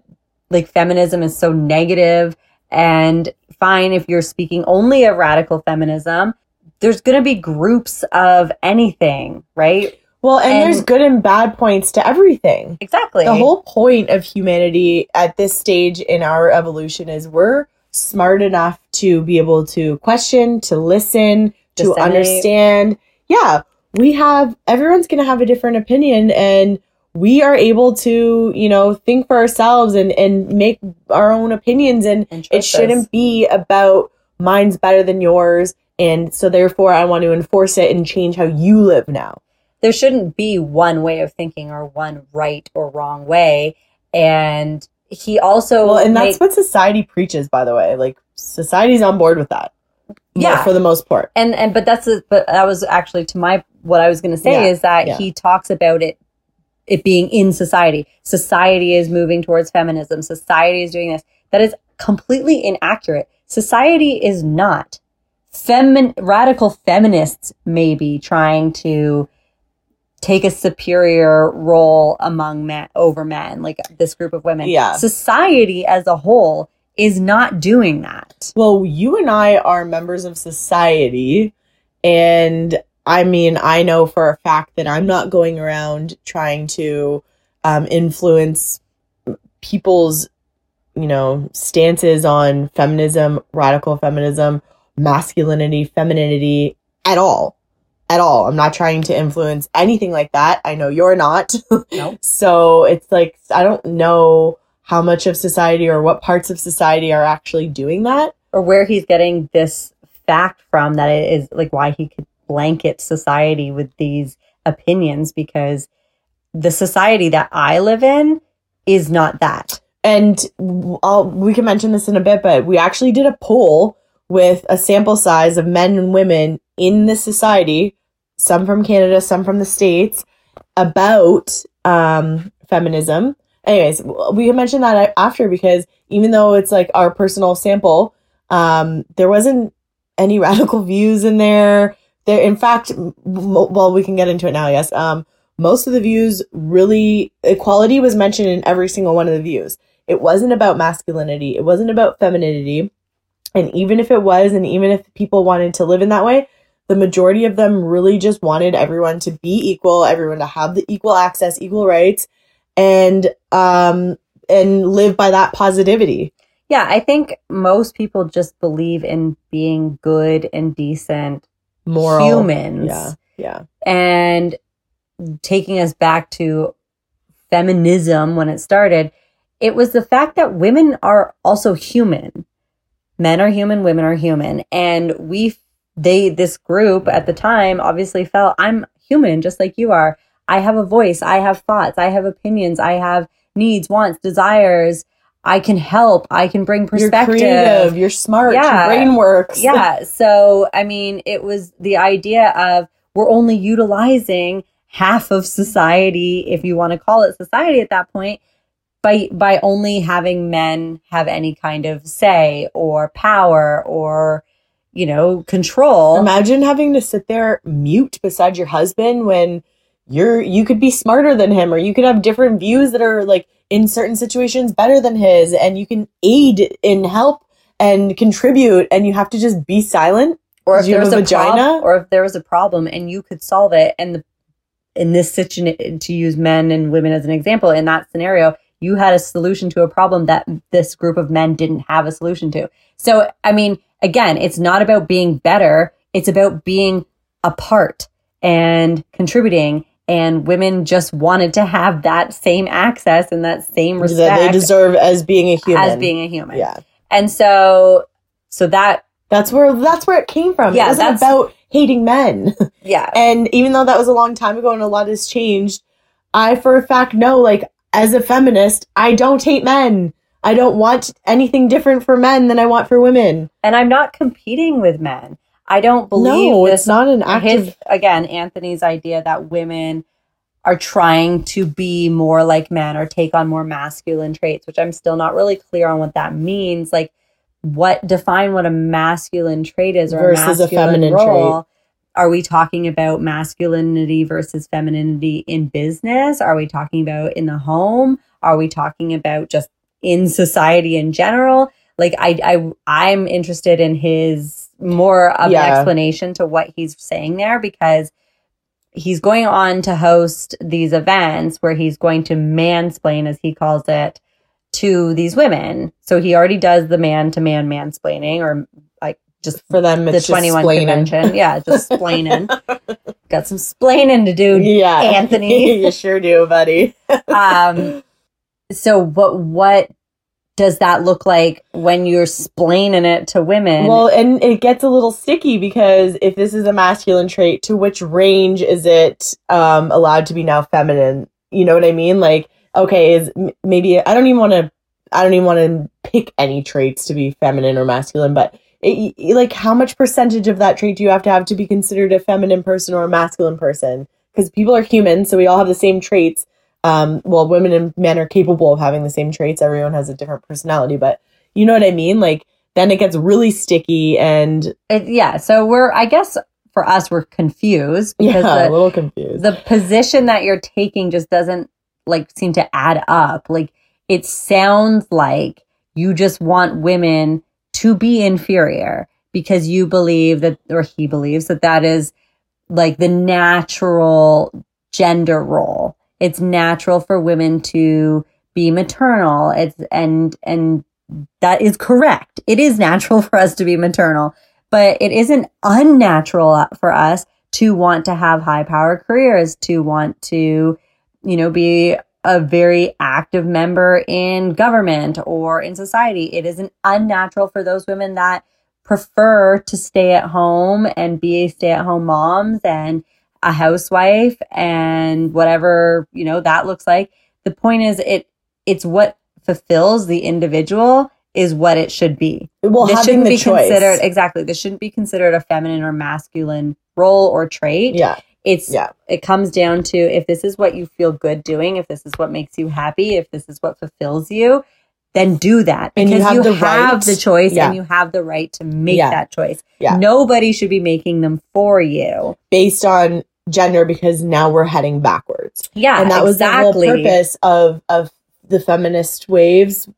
like feminism is so negative. And fine if you're speaking only of radical feminism there's going to be groups of anything right? Well, and, And- there's good and bad points to everything. exactly. The whole point of humanity at this stage in our evolution is we're smart enough to be able to question, to listen, to understand. Yeah, we have everyone's going to have a different opinion and we are able to, you know, think for ourselves and and make our own opinions and And it shouldn't be about mine's better than yours and so therefore I want to enforce it and change how you live now. there shouldn't be one way of thinking or one right or wrong way. And he also Well, and that's made- what society preaches, by the way. Like society's on board with that. Yeah. for the most part. and and but that's a, but that was actually to my what I was going to say Yeah, is that yeah. he talks about it it being in society. Society is moving towards feminism. Society is doing this. That is completely inaccurate. Society is not. Femin radical feminists may be trying to take a superior role among men over men, like this group of women. Yeah. Society as a whole is not doing that. Well, you and I are members of society, and I mean, I know for a fact that I'm not going around trying to um, influence people's, you know, stances on feminism, radical feminism, masculinity, femininity at all. At all. I'm not trying to influence anything like that. I know you're not. Nope. So it's like, I don't know how much of society or what parts of society are actually doing that. or where he's getting this fact from that it is like why he could blanket society with these opinions because the society that I live in is not that. And I'll, we can mention this in a bit, but we actually did a poll with a sample size of men and women in this society, some from Canada, some from the States, about um, feminism. Anyways, we can mention that after because even though it's like our personal sample, um, there wasn't any radical views in there. There, in fact, m- well, we can get into it now. Yes, um, most of the views really equality was mentioned in every single one of the views. It wasn't about masculinity. It wasn't about femininity. And even if it was, and even if people wanted to live in that way, the majority of them really just wanted everyone to be equal, everyone to have the equal access, equal rights, and um and live by that positivity. Yeah, I think most people just believe in being good and decent Moral humans. Yeah. Yeah. And taking us back to feminism when it started, it was the fact that women are also human. Men are human, women are human. And we, they, this group at the time obviously felt, I'm human just like you are. I have a voice, I have thoughts, I have opinions, I have needs, wants, desires. I can help, I can bring perspective. You're creative, you're smart, Yeah. your brain works. yeah. So, I mean, it was the idea of we're only utilizing half of society, if you want to call it society at that point, by by only having men have any kind of say or power or you know control. Imagine having to sit there mute beside your husband when you're you could be smarter than him or you could have different views that are like in certain situations better than his and you can aid and help and contribute and you have to just be silent. or if you there was a a vagina? problem, or if there was a problem and you could solve it, and the, in this situation, to use men and women as an example, in that scenario, you had a solution to a problem that this group of men didn't have a solution to. So, I mean, again, it's not about being better; it's about being a part and contributing. And women just wanted to have that same access and that same that they deserve as being a human. as being a human. yeah. And so, so that, That's where that's where it came from. Yeah, it wasn't about hating men. yeah, And even though that was a long time ago and a lot has changed, I for a fact know, like, as a feminist, I don't hate men. I don't want anything different for men than I want for women. and I'm not competing with men. I don't believe no, this. it's not an active. his again, Anthony's idea that women are trying to be more like men or take on more masculine traits, which I'm still not really clear on what that means. Like, what define what a masculine trait is or Versus a a feminine role? Are we talking about masculinity versus femininity in business? Are we talking about in the home? Are we talking about just in society in general? Like I I I'm interested in his more of Yeah. an explanation to what he's saying there because he's going on to host these events where he's going to mansplain as he calls it to these women. So he already does the man to man mansplaining or like just for them, the it's just 21 splaining. convention. Yeah, just splaining. Got some splaining to do. Yeah, Anthony. you sure do, buddy. Um, so what what does that look like when you're splaining it to women? Well, and it gets a little sticky because if this is a masculine trait, to which range is it um, allowed to be now feminine? You know what I mean? Like, okay, is maybe I don't even want to. I don't even want to pick any traits to be feminine or masculine, but it, like, how much percentage of that trait do you have to have to be considered a feminine person or a masculine person? Because people are human, so we all have the same traits. Um, well, women and men are capable of having the same traits. Everyone has a different personality, but you know what I mean? Like, then it gets really sticky and It- yeah, so we're I guess for us we're confused because yeah, a little confused. the position that you're taking just doesn't like seem to add up. Like it sounds like you just want women to be inferior because you believe that or he believes that that is like the natural gender role. It's natural for women to be maternal. It's and and that is correct. It is natural for us to be maternal, but it isn't unnatural for us to want to have high power careers, to want to, you know, be a very active member in government or in society. It isn't unnatural for those women that prefer to stay at home and be a stay at home moms and a housewife and whatever, you know, that looks like. The point is it it's what fulfills the individual is what it should be. well, this shouldn't be choice. considered exactly. This shouldn't be considered a feminine or masculine role or trait. Yeah, It's yeah. it comes down to if this is what you feel good doing, if this is what makes you happy, if this is what fulfills you, then do that And you have you the have, right- the choice yeah. and you have the right to make Yeah. that choice. Yeah. Nobody should be making them for you. based on gender because now we're heading backwards. Yeah, and that was the whole purpose of of the feminist waves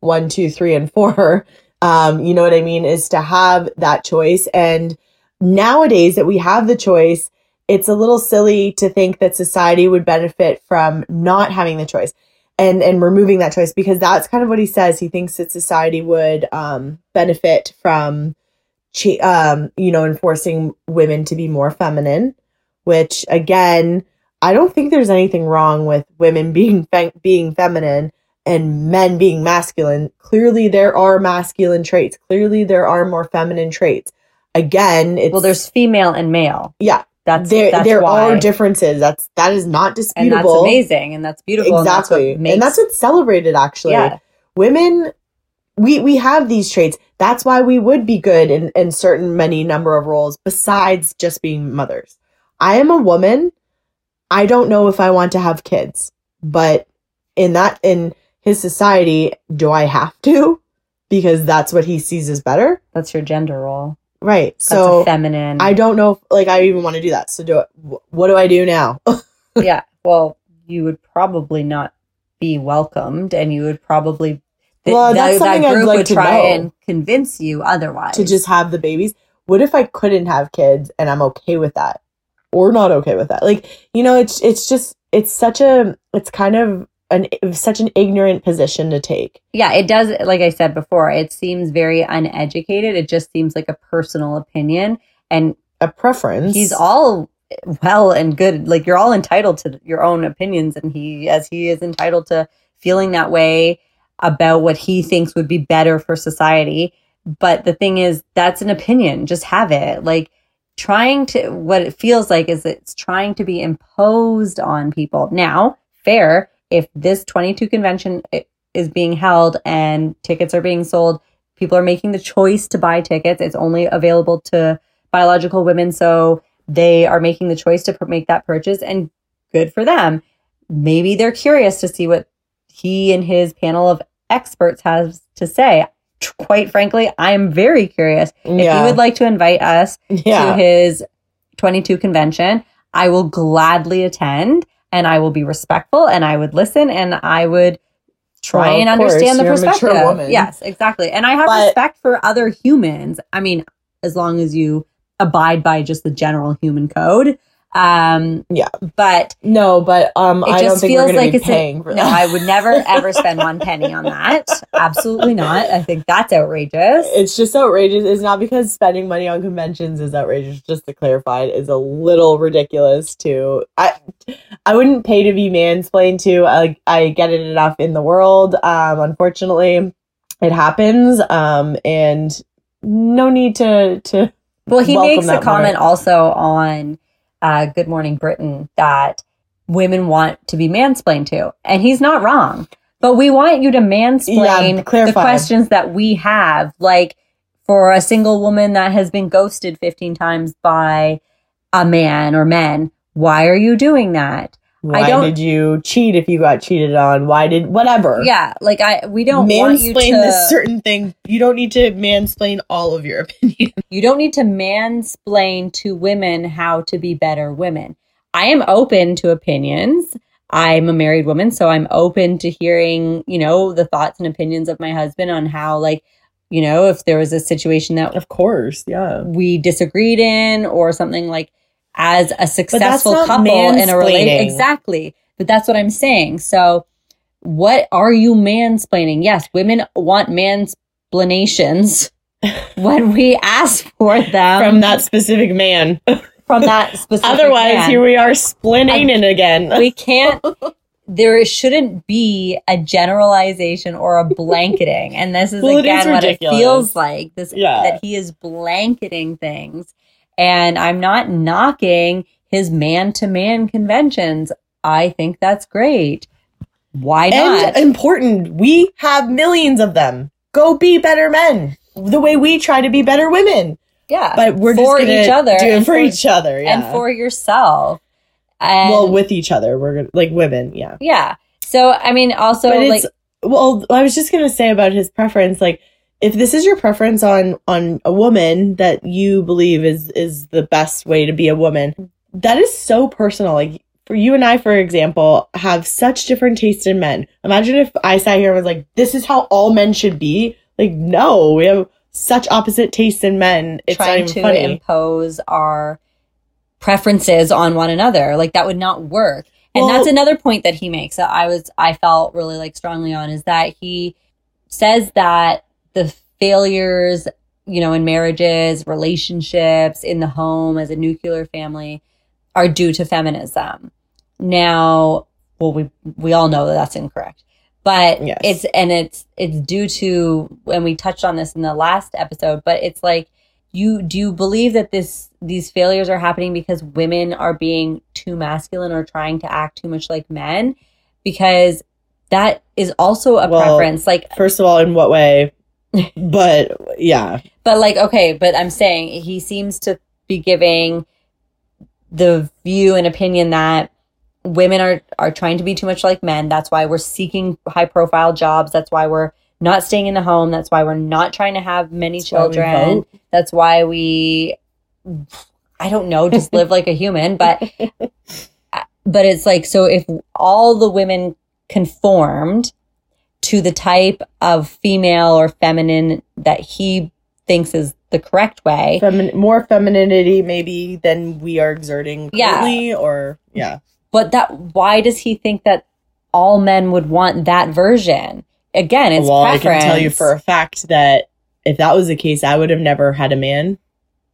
one two three and four. Um you know what i mean? Is to have that choice. And nowadays that we have the choice it's a little silly to think that society would benefit from not having the choice and and removing that choice because that's kind of what he says. He thinks that society would um benefit from um you know enforcing women to be more feminine which again I don't think there's anything wrong with women being fe- being feminine and men being masculine. Clearly, there are masculine traits. Clearly, there are more feminine traits. Again, it's well, there's female and male. yeah, That's there that's there why. are differences. That's that is not disputable. and that's amazing and that's beautiful. Exactly, and that's what makes, and that's what's celebrated. Actually, yeah. women we we have these traits. That's why we would be good in in certain many number of roles besides just being mothers. I am a woman. I don't know if I want to have kids, but in that in his society, do I have to? Because that's what he sees as better. That's your gender role. Right. So feminine. I don't know if like I even want to do that. So do wh- what do I do now? yeah. Well, you would probably not be welcomed, and you would probably. th- Well, that's something I'd like would to try know. and convince you otherwise. to just have the babies. What if I couldn't have kids and I'm okay with that? Or not okay with that? Like, you know, it's it's just it's such a it's kind of an such an ignorant position to take. yeah, it does. Like I said before, it seems very uneducated. It just seems like a personal opinion, and A preference. he's all well and good. Like you're all entitled to your own opinions, and he, as he is entitled to feeling that way about what he thinks would be better for society. But the thing is, that's an opinion. Just have it. Like trying to, what it feels like is it's trying to be imposed on people. Now, fair, if this 22 convention is being held and tickets are being sold, people are making the choice to buy tickets. It's only available to biological women. So they are making the choice to make that purchase and good for them. Maybe they're curious to see what he and his panel of experts has to say. Quite frankly, I am very curious. If yeah. you would like to invite us to his 22 convention, I will gladly attend and I will be respectful and I would listen and I would try Well, and understand the perspective. woman. Yes, exactly. And I have But- respect for other humans. I mean, as long as you abide by just the general human code. Um, Yeah. But no, but um it I don't just think we're gonna like be it's paying a, for no. that. I would never ever spend one penny on that. Absolutely not. I think that's outrageous. it's just outrageous. It's not because spending money on conventions is outrageous. Just to clarify, it is a little ridiculous. To I, I wouldn't pay to be mansplained to. I, I get it enough in the world. Um, unfortunately, it happens. Um, and no need to to. Well, he makes a comment more. also on uh, Good Morning Britain that women want to be mansplained to, and he's not wrong. But we want you to mansplain the questions that we have, like for a single woman that has been ghosted 15 times by a man or men. Why are you doing that? Why did you cheat if you got cheated on? Why did whatever? Yeah, like I, we don't want you to. mansplain this certain thing. You don't need to mansplain all of your opinion. You don't need to mansplain to women how to be better women. I am open to opinions. I'm a married woman, so I'm open to hearing, you know, the thoughts and opinions of my husband on how, like, you know, if there was a situation that Of course, yeah. we disagreed in or something like as a successful couple in a relationship. Exactly. But that's what I'm saying. So, what are you mansplaining? Yes, women want mansplanations when we ask for them From that specific man. from that specific Otherwise, man. here we are splitting it again. we can't there shouldn't be a generalization or a blanketing and this is Well, it is again what it feels like this Yeah. that he is blanketing things and i'm not knocking his man-to-man conventions i think that's great why not and important, we have millions of them. go be better men the way we try to be better women. Yeah. But we're for just each other do it and for each other. Yeah. and for yourself. And well, with each other, we're gonna like women. Yeah. yeah. So I mean also but like it's well i was just gonna say about his preference like if this is your preference on on a woman that you believe is is the best way to be a woman that is so personal. Like for you and i for example have such different tastes in men. Imagine if i sat here and was like this is how all men should be. Like no we have such opposite tastes in men. It's trying to funny. impose our preferences on one another. Like that would not work. And Well- that's another point that he makes that I was I felt really like strongly on is that he says that the failures, you know, in marriages, relationships, in the home as a nuclear family are due to feminism. Now, well we we all know that that's incorrect. But Yes. it's and it's it's due to and we touched on this in the last episode, but it's like you do you believe that this these failures are happening because women are being too masculine or trying to act too much like men because that is also a Well, preference like first of all in what way but yeah. But like okay but i'm saying he seems to be giving the view and opinion that women are are trying to be too much like men. That's why we're seeking high profile jobs. That's why we're not staying in the home. That's why we're not trying to have many That's children. vote. that's why we i don't know just live like a human. But but it's like so if all the women conformed to the type of female or feminine that he thinks is the correct way. Femin- more femininity maybe than we are exerting Yeah. currently or yeah. But that why does he think that all men would want that version? Again it's well, preference I can tell you for a fact that if that was the case, I would have never had a man.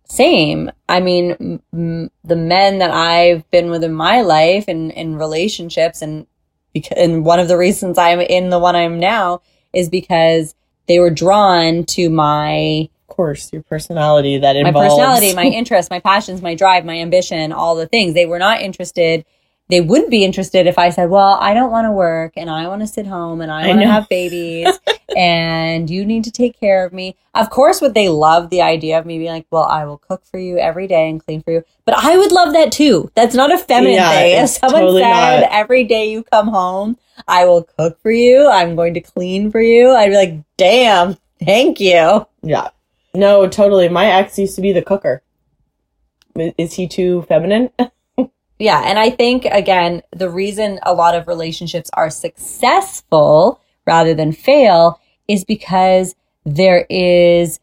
same. I mean m- m- the men that i've been with in my life and in relationships and because and one of the reasons i'm in the one i'm now is because they were drawn to my Of course, your personality that my personality, my interests, my passions, my drive, my ambition, all the things. They were not interested. They wouldn't be interested if I said, "Well, I don't want to work and I want to sit home and I I want to have babies and you need to take care of me." Of course, would they love the idea of me being like, "Well, I will cook for you every day and clean for you." But I would love that too. That's not a feminine Yeah, thing. If someone totally said, not. "Every day you come home, I will cook for you. I'm going to clean for you." I'd be like, "Damn, thank you." Yeah. No, totally. My ex used to be the cooker. Is he too feminine? Yeah, and I think again, the reason a lot of relationships are successful rather than fail is because there is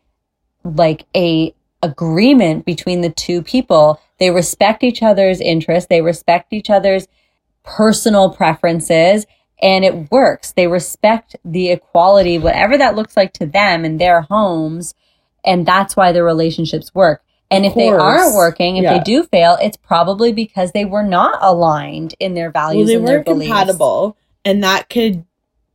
like a agreement between the two people. They respect each other's interests, they respect each other's personal preferences, and it works. They respect the equality, whatever that looks like to them in their homes, and that's why their relationships work. And if they aren't working, if Yeah. they do fail, it's probably because they were not aligned in their values well, they and their weren't beliefs. compatible, and that could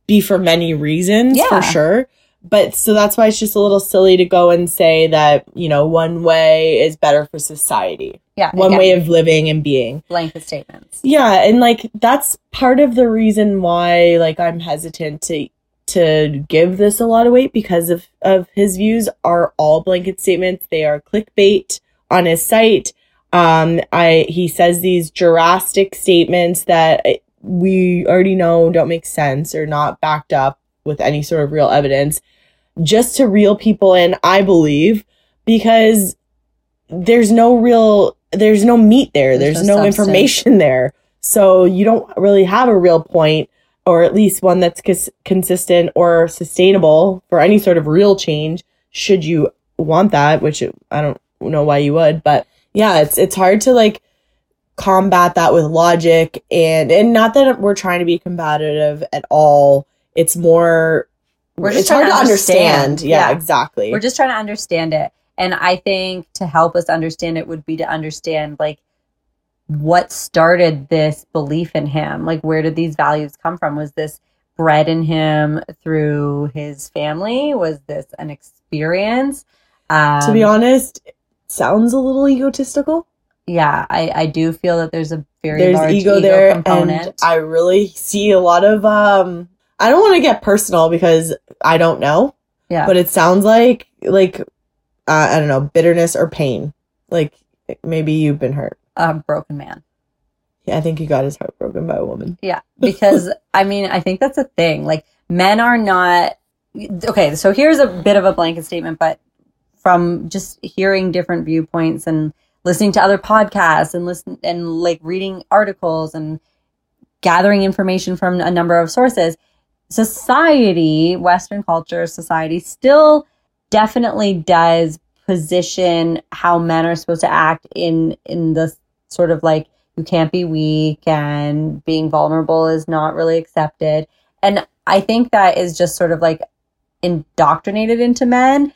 be for many reasons, Yeah. for sure. But so that's why it's just a little silly to go and say that you know one way is better for society, Yeah, one again, way of living and being. blanket statements. Yeah, and like that's part of the reason why like I'm hesitant to to give this a lot of weight because of of his views are all blanket statements. They are clickbait on his site. Um I he says these drastic statements that we already know don't make sense or not backed up with any sort of real evidence just to reel people in, I believe, because there's no real there's no meat there. There's There's, no no, information there. So you don't really have a real point or at least one that's cons- consistent or sustainable for any sort of real change should you want that, which I don't know why you would, but yeah, it's it's hard to like combat that with logic and and not that we're trying to be combative at all. It's more We're just it's hard trying to to understand. understand. Yeah, Yeah. exactly. We're just trying to understand it. And I think to help us understand it would be to understand like what started this belief in him. Like where did these values come from? Was this bred in him through his family? Was this an experience? Um, to be honest, it sounds a little egotistical. yeah, I, I do feel that there's a very There's large ego, ego, there, component. and I really see a lot of. um I don't want to get personal because I don't know, Yeah. but it sounds like like uh, I don't know bitterness or pain. Like maybe you've been hurt. A broken man. Yeah, I think he got his heart broken by a woman. Yeah, because I mean, I think that's a thing. Like, men are not okay. So here's a bit of a blanket statement, but from just hearing different viewpoints and listening to other podcasts and listen and like reading articles and gathering information from a number of sources, society, Western culture, society still definitely does position how men are supposed to act in in the sort of like you can't be weak and being vulnerable is not really accepted. And I think that is just sort of like indoctrinated into men.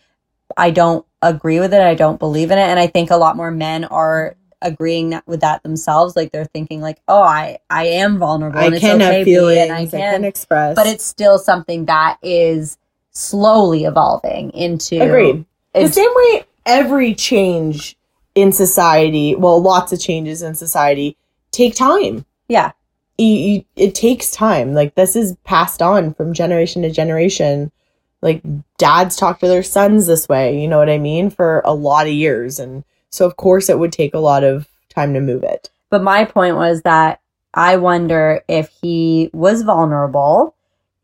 I don't agree with it. I don't believe in it. And I think a lot more men are agreeing that, with that themselves. Like they're thinking like, oh, I, I am vulnerable I and it's can okay have to feelings. and I I can, can express. but it's still something that is slowly evolving into agreed. The same way every change in society, well, lots of changes in society take time. Yeah. You, you, it takes time. Like this is passed on from generation to generation. Like dads talk to their sons this way, you know what I mean, for a lot of years. And so, of course, it would take a lot of time to move it. But my point was that I wonder if he was vulnerable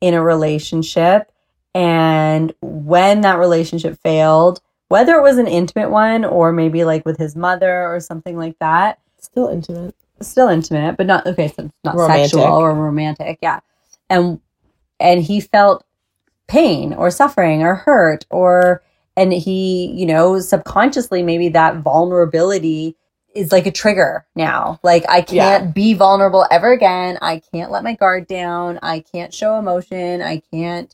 in a relationship and when that relationship failed, whether it was an intimate one or maybe like with his mother or something like that, Still intimate. still intimate, but not okay, so not Romantic. sexual or romantic, yeah. And and he felt pain or suffering or hurt or and he, you know, subconsciously maybe that vulnerability is like a trigger now. Like I can't be vulnerable ever again. I can't let my guard down. I can't show emotion. I can't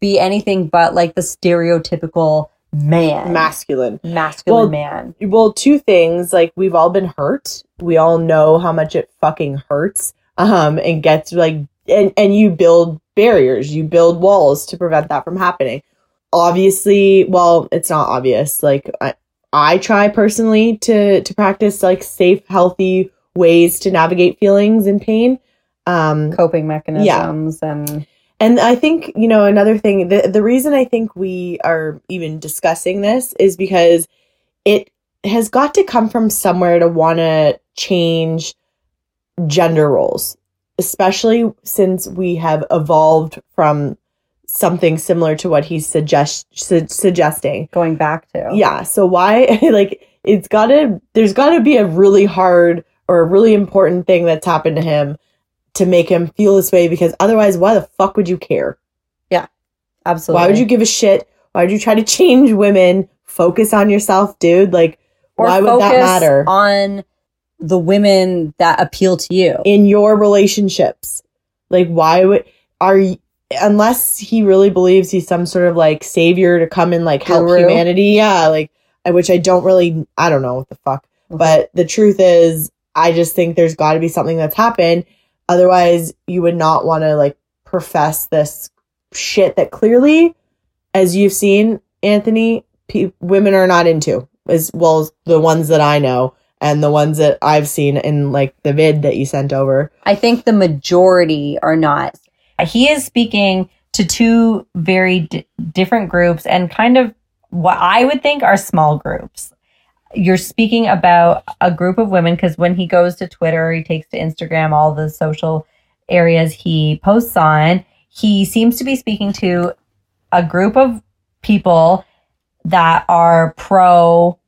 be anything but like the stereotypical man. Masculine. masculine Well, man. well two things like we've all been hurt we all know how much it fucking hurts um and gets like and and you build barriers you build walls to prevent that from happening obviously well it's not obvious like i i try personally to to practice like safe healthy ways to navigate feelings and pain um Coping mechanisms and and I think, you know, another thing, the, the reason I think we are even discussing this is because it has got to come from somewhere to want to change gender roles, especially since we have evolved from something similar to what he's suggest, su- suggesting. going back to. Yeah. So why, like, it's gotta, there's gotta be a really hard or a really important thing that's happened to him to make him feel this way because otherwise, why the fuck would you care? Yeah, absolutely. Why would you give a shit? Why would you try to change women? Focus on yourself, dude. Like, or why would that matter? on the women that appeal to you? in your relationships. Like, why would are you, unless he really believes he's some sort of like savior to come and like help Guru? humanity? Yeah, like which I don't really. I don't know what the fuck. But the truth is, I just think there's got to be something that's happened. Otherwise, you would not want to like profess this shit that clearly, as you've seen, Anthony, pe- women are not into as well as the ones that I know and the ones that I've seen in like the vid that you sent over. I think the majority are not. He is speaking to two very d- different groups and kind of what I would think are small groups. You're speaking about a group of women because when he goes to Twitter, he takes to Instagram, all the social areas he posts on, he seems to be speaking to a group of people that are pro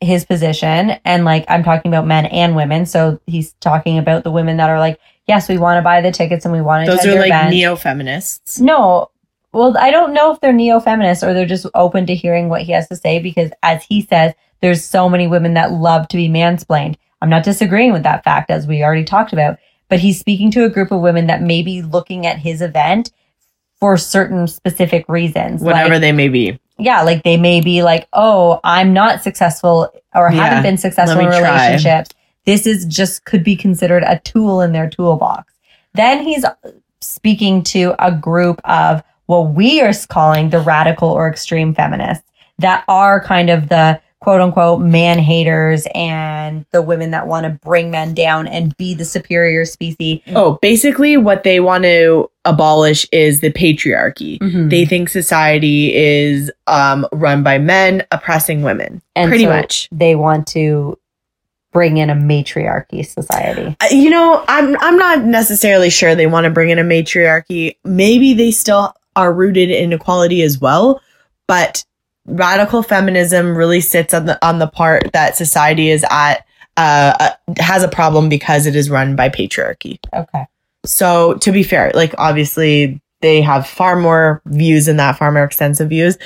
his position. And like I'm talking about men and women. So he's talking about the women that are like yes we want to buy the tickets and we want to Those are like neo feminists. no. Well I don't know if they're neo-feminists or they're just open to hearing what he has to say because as he says there's so many women that love to be mansplained I'm not disagreeing with that fact as we already talked about but he's speaking to a group of women that may be looking at his event for certain specific reasons Whatever Like, they may be. yeah, like they may be like, oh, I'm not successful or Yeah, haven't been successful in me try. relationships. This is just could be considered a tool in their toolbox. Then he's speaking to a group of what we are calling the radical or extreme feminists that are kind of the quote unquote man haters and the women that want to bring men down and be the superior species. Oh, basically, what they want to abolish is the patriarchy. Mhm. They think society is um, run by men oppressing women. And pretty so much. They want to bring in a matriarchy society. Uh, You know, I'm I'm not necessarily sure they want to bring in a matriarchy. Maybe they still are rooted in equality as well, but radical feminism really sits on the on the part that society is at uh, uh has a problem because it is run by patriarchy. Okay. So to be fair, like obviously they have far more views in that, far more extensive views.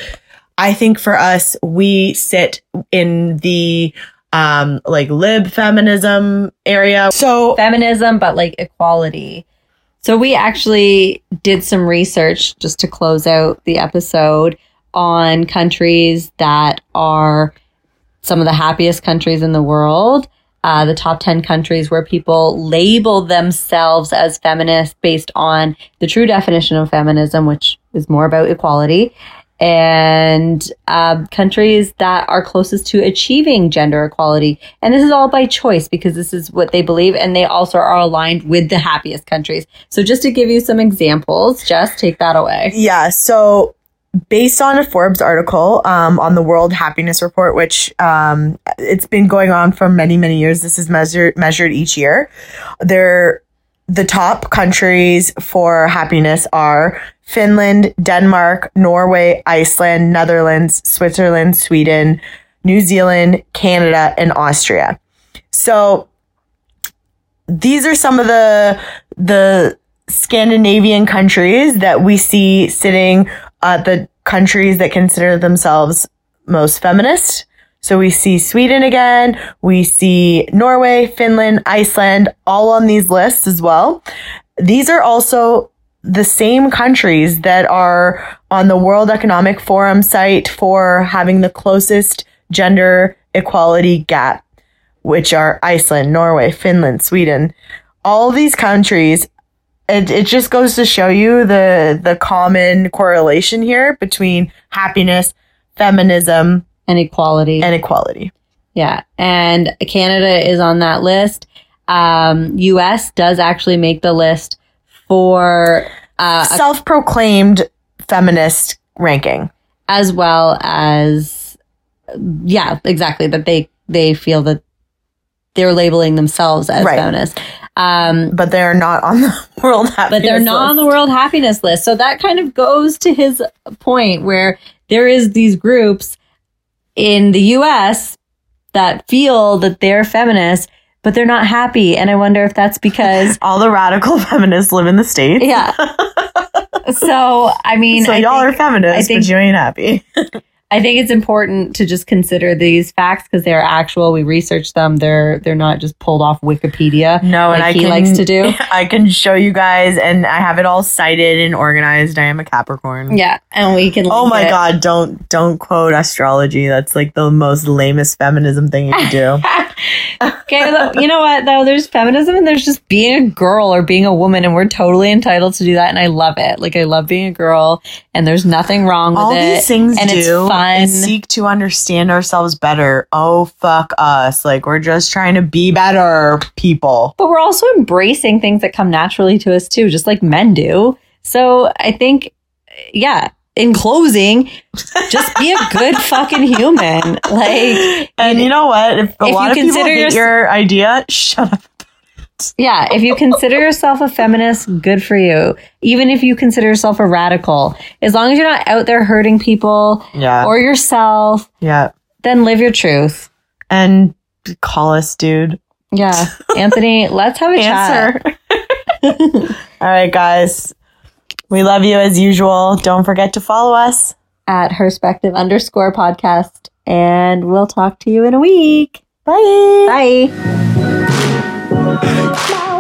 I think for us, we sit in the um like lib feminism area. So Feminism, but like equality. So we actually did some research just to close out the episode on countries that are some of the happiest countries in the world. Uh, the top 10 countries where people label themselves as feminists based on the true definition of feminism, which is more about equality, and uh, countries that are closest to achieving gender equality. And this is all by choice because this is what they believe, and they also are aligned with the happiest countries. So, just to give you some examples, just take that away. yeah, so based on a Forbes article um, on the World Happiness Report, which um, it's been going on for many many years. This is measured measured each year. There, the top countries for happiness are Finland, Denmark, Norway, Iceland, Netherlands, Switzerland, Sweden, New Zealand, Canada, and Austria. So these are some of the the Scandinavian countries that we see sitting at the countries that consider themselves most feminist. So we see Sweden again, we see Norway, Finland, Iceland, all on these lists as well. These are also the same countries that are on the World Economic Forum site for having the closest gender equality gap, which are Iceland, Norway, Finland, Sweden. All these countries it, it just goes to show you the the common correlation here between happiness, feminism, And equality. and equality. Yeah. And Canada is on that list. Um, US does actually make the list for, uh, Self-proclaimed feminist ranking. as well as, yeah, exactly. That they, they feel that they're labeling themselves as Right. feminists. Um, but they're not on the world happiness but they're not on the list. world happiness list. So that kind of goes to his point where there is these groups in the US that feel that they're feminists, but they're not happy. And I wonder if that's because, All the radical feminists live in the states. yeah. So, I mean, so I, y'all think, are feminists, I think- but you ain't happy. I think it's important to just consider these facts because they're actual. We researched them. They're they're not just pulled off Wikipedia. No, and like I he can, likes to do. I can show you guys, and I have it all cited and organized. I am a Capricorn. Yeah, and we can. Oh my it. god, don't don't quote astrology. That's like the most lamest feminism thing you could do. Okay, though, you know what though? There's feminism and there's just being a girl or being a woman, and we're totally entitled to do that. And I love it. Like I love being a girl, and there's nothing wrong with All it. these things and do it's fun. is seek to understand ourselves better. Oh fuck us. Like we're just trying to be better people. but we're also embracing things that come naturally to us too, just like men do. So I think, yeah. In closing, just be a good fucking human. Like, And you know what? If a If lot you of people yours- your idea, shut up. Yeah, if you consider yourself a feminist, good for you. Even if you consider yourself a radical, as long as you're not out there hurting people Yeah. or yourself, yeah. then live your truth. And call us, dude. Yeah, Anthony, let's have a chat. Answer. All right, guys. We love you as usual. Don't forget to follow us. at Herspective underscore podcast, and we'll talk to you in a week. Bye. Bye. My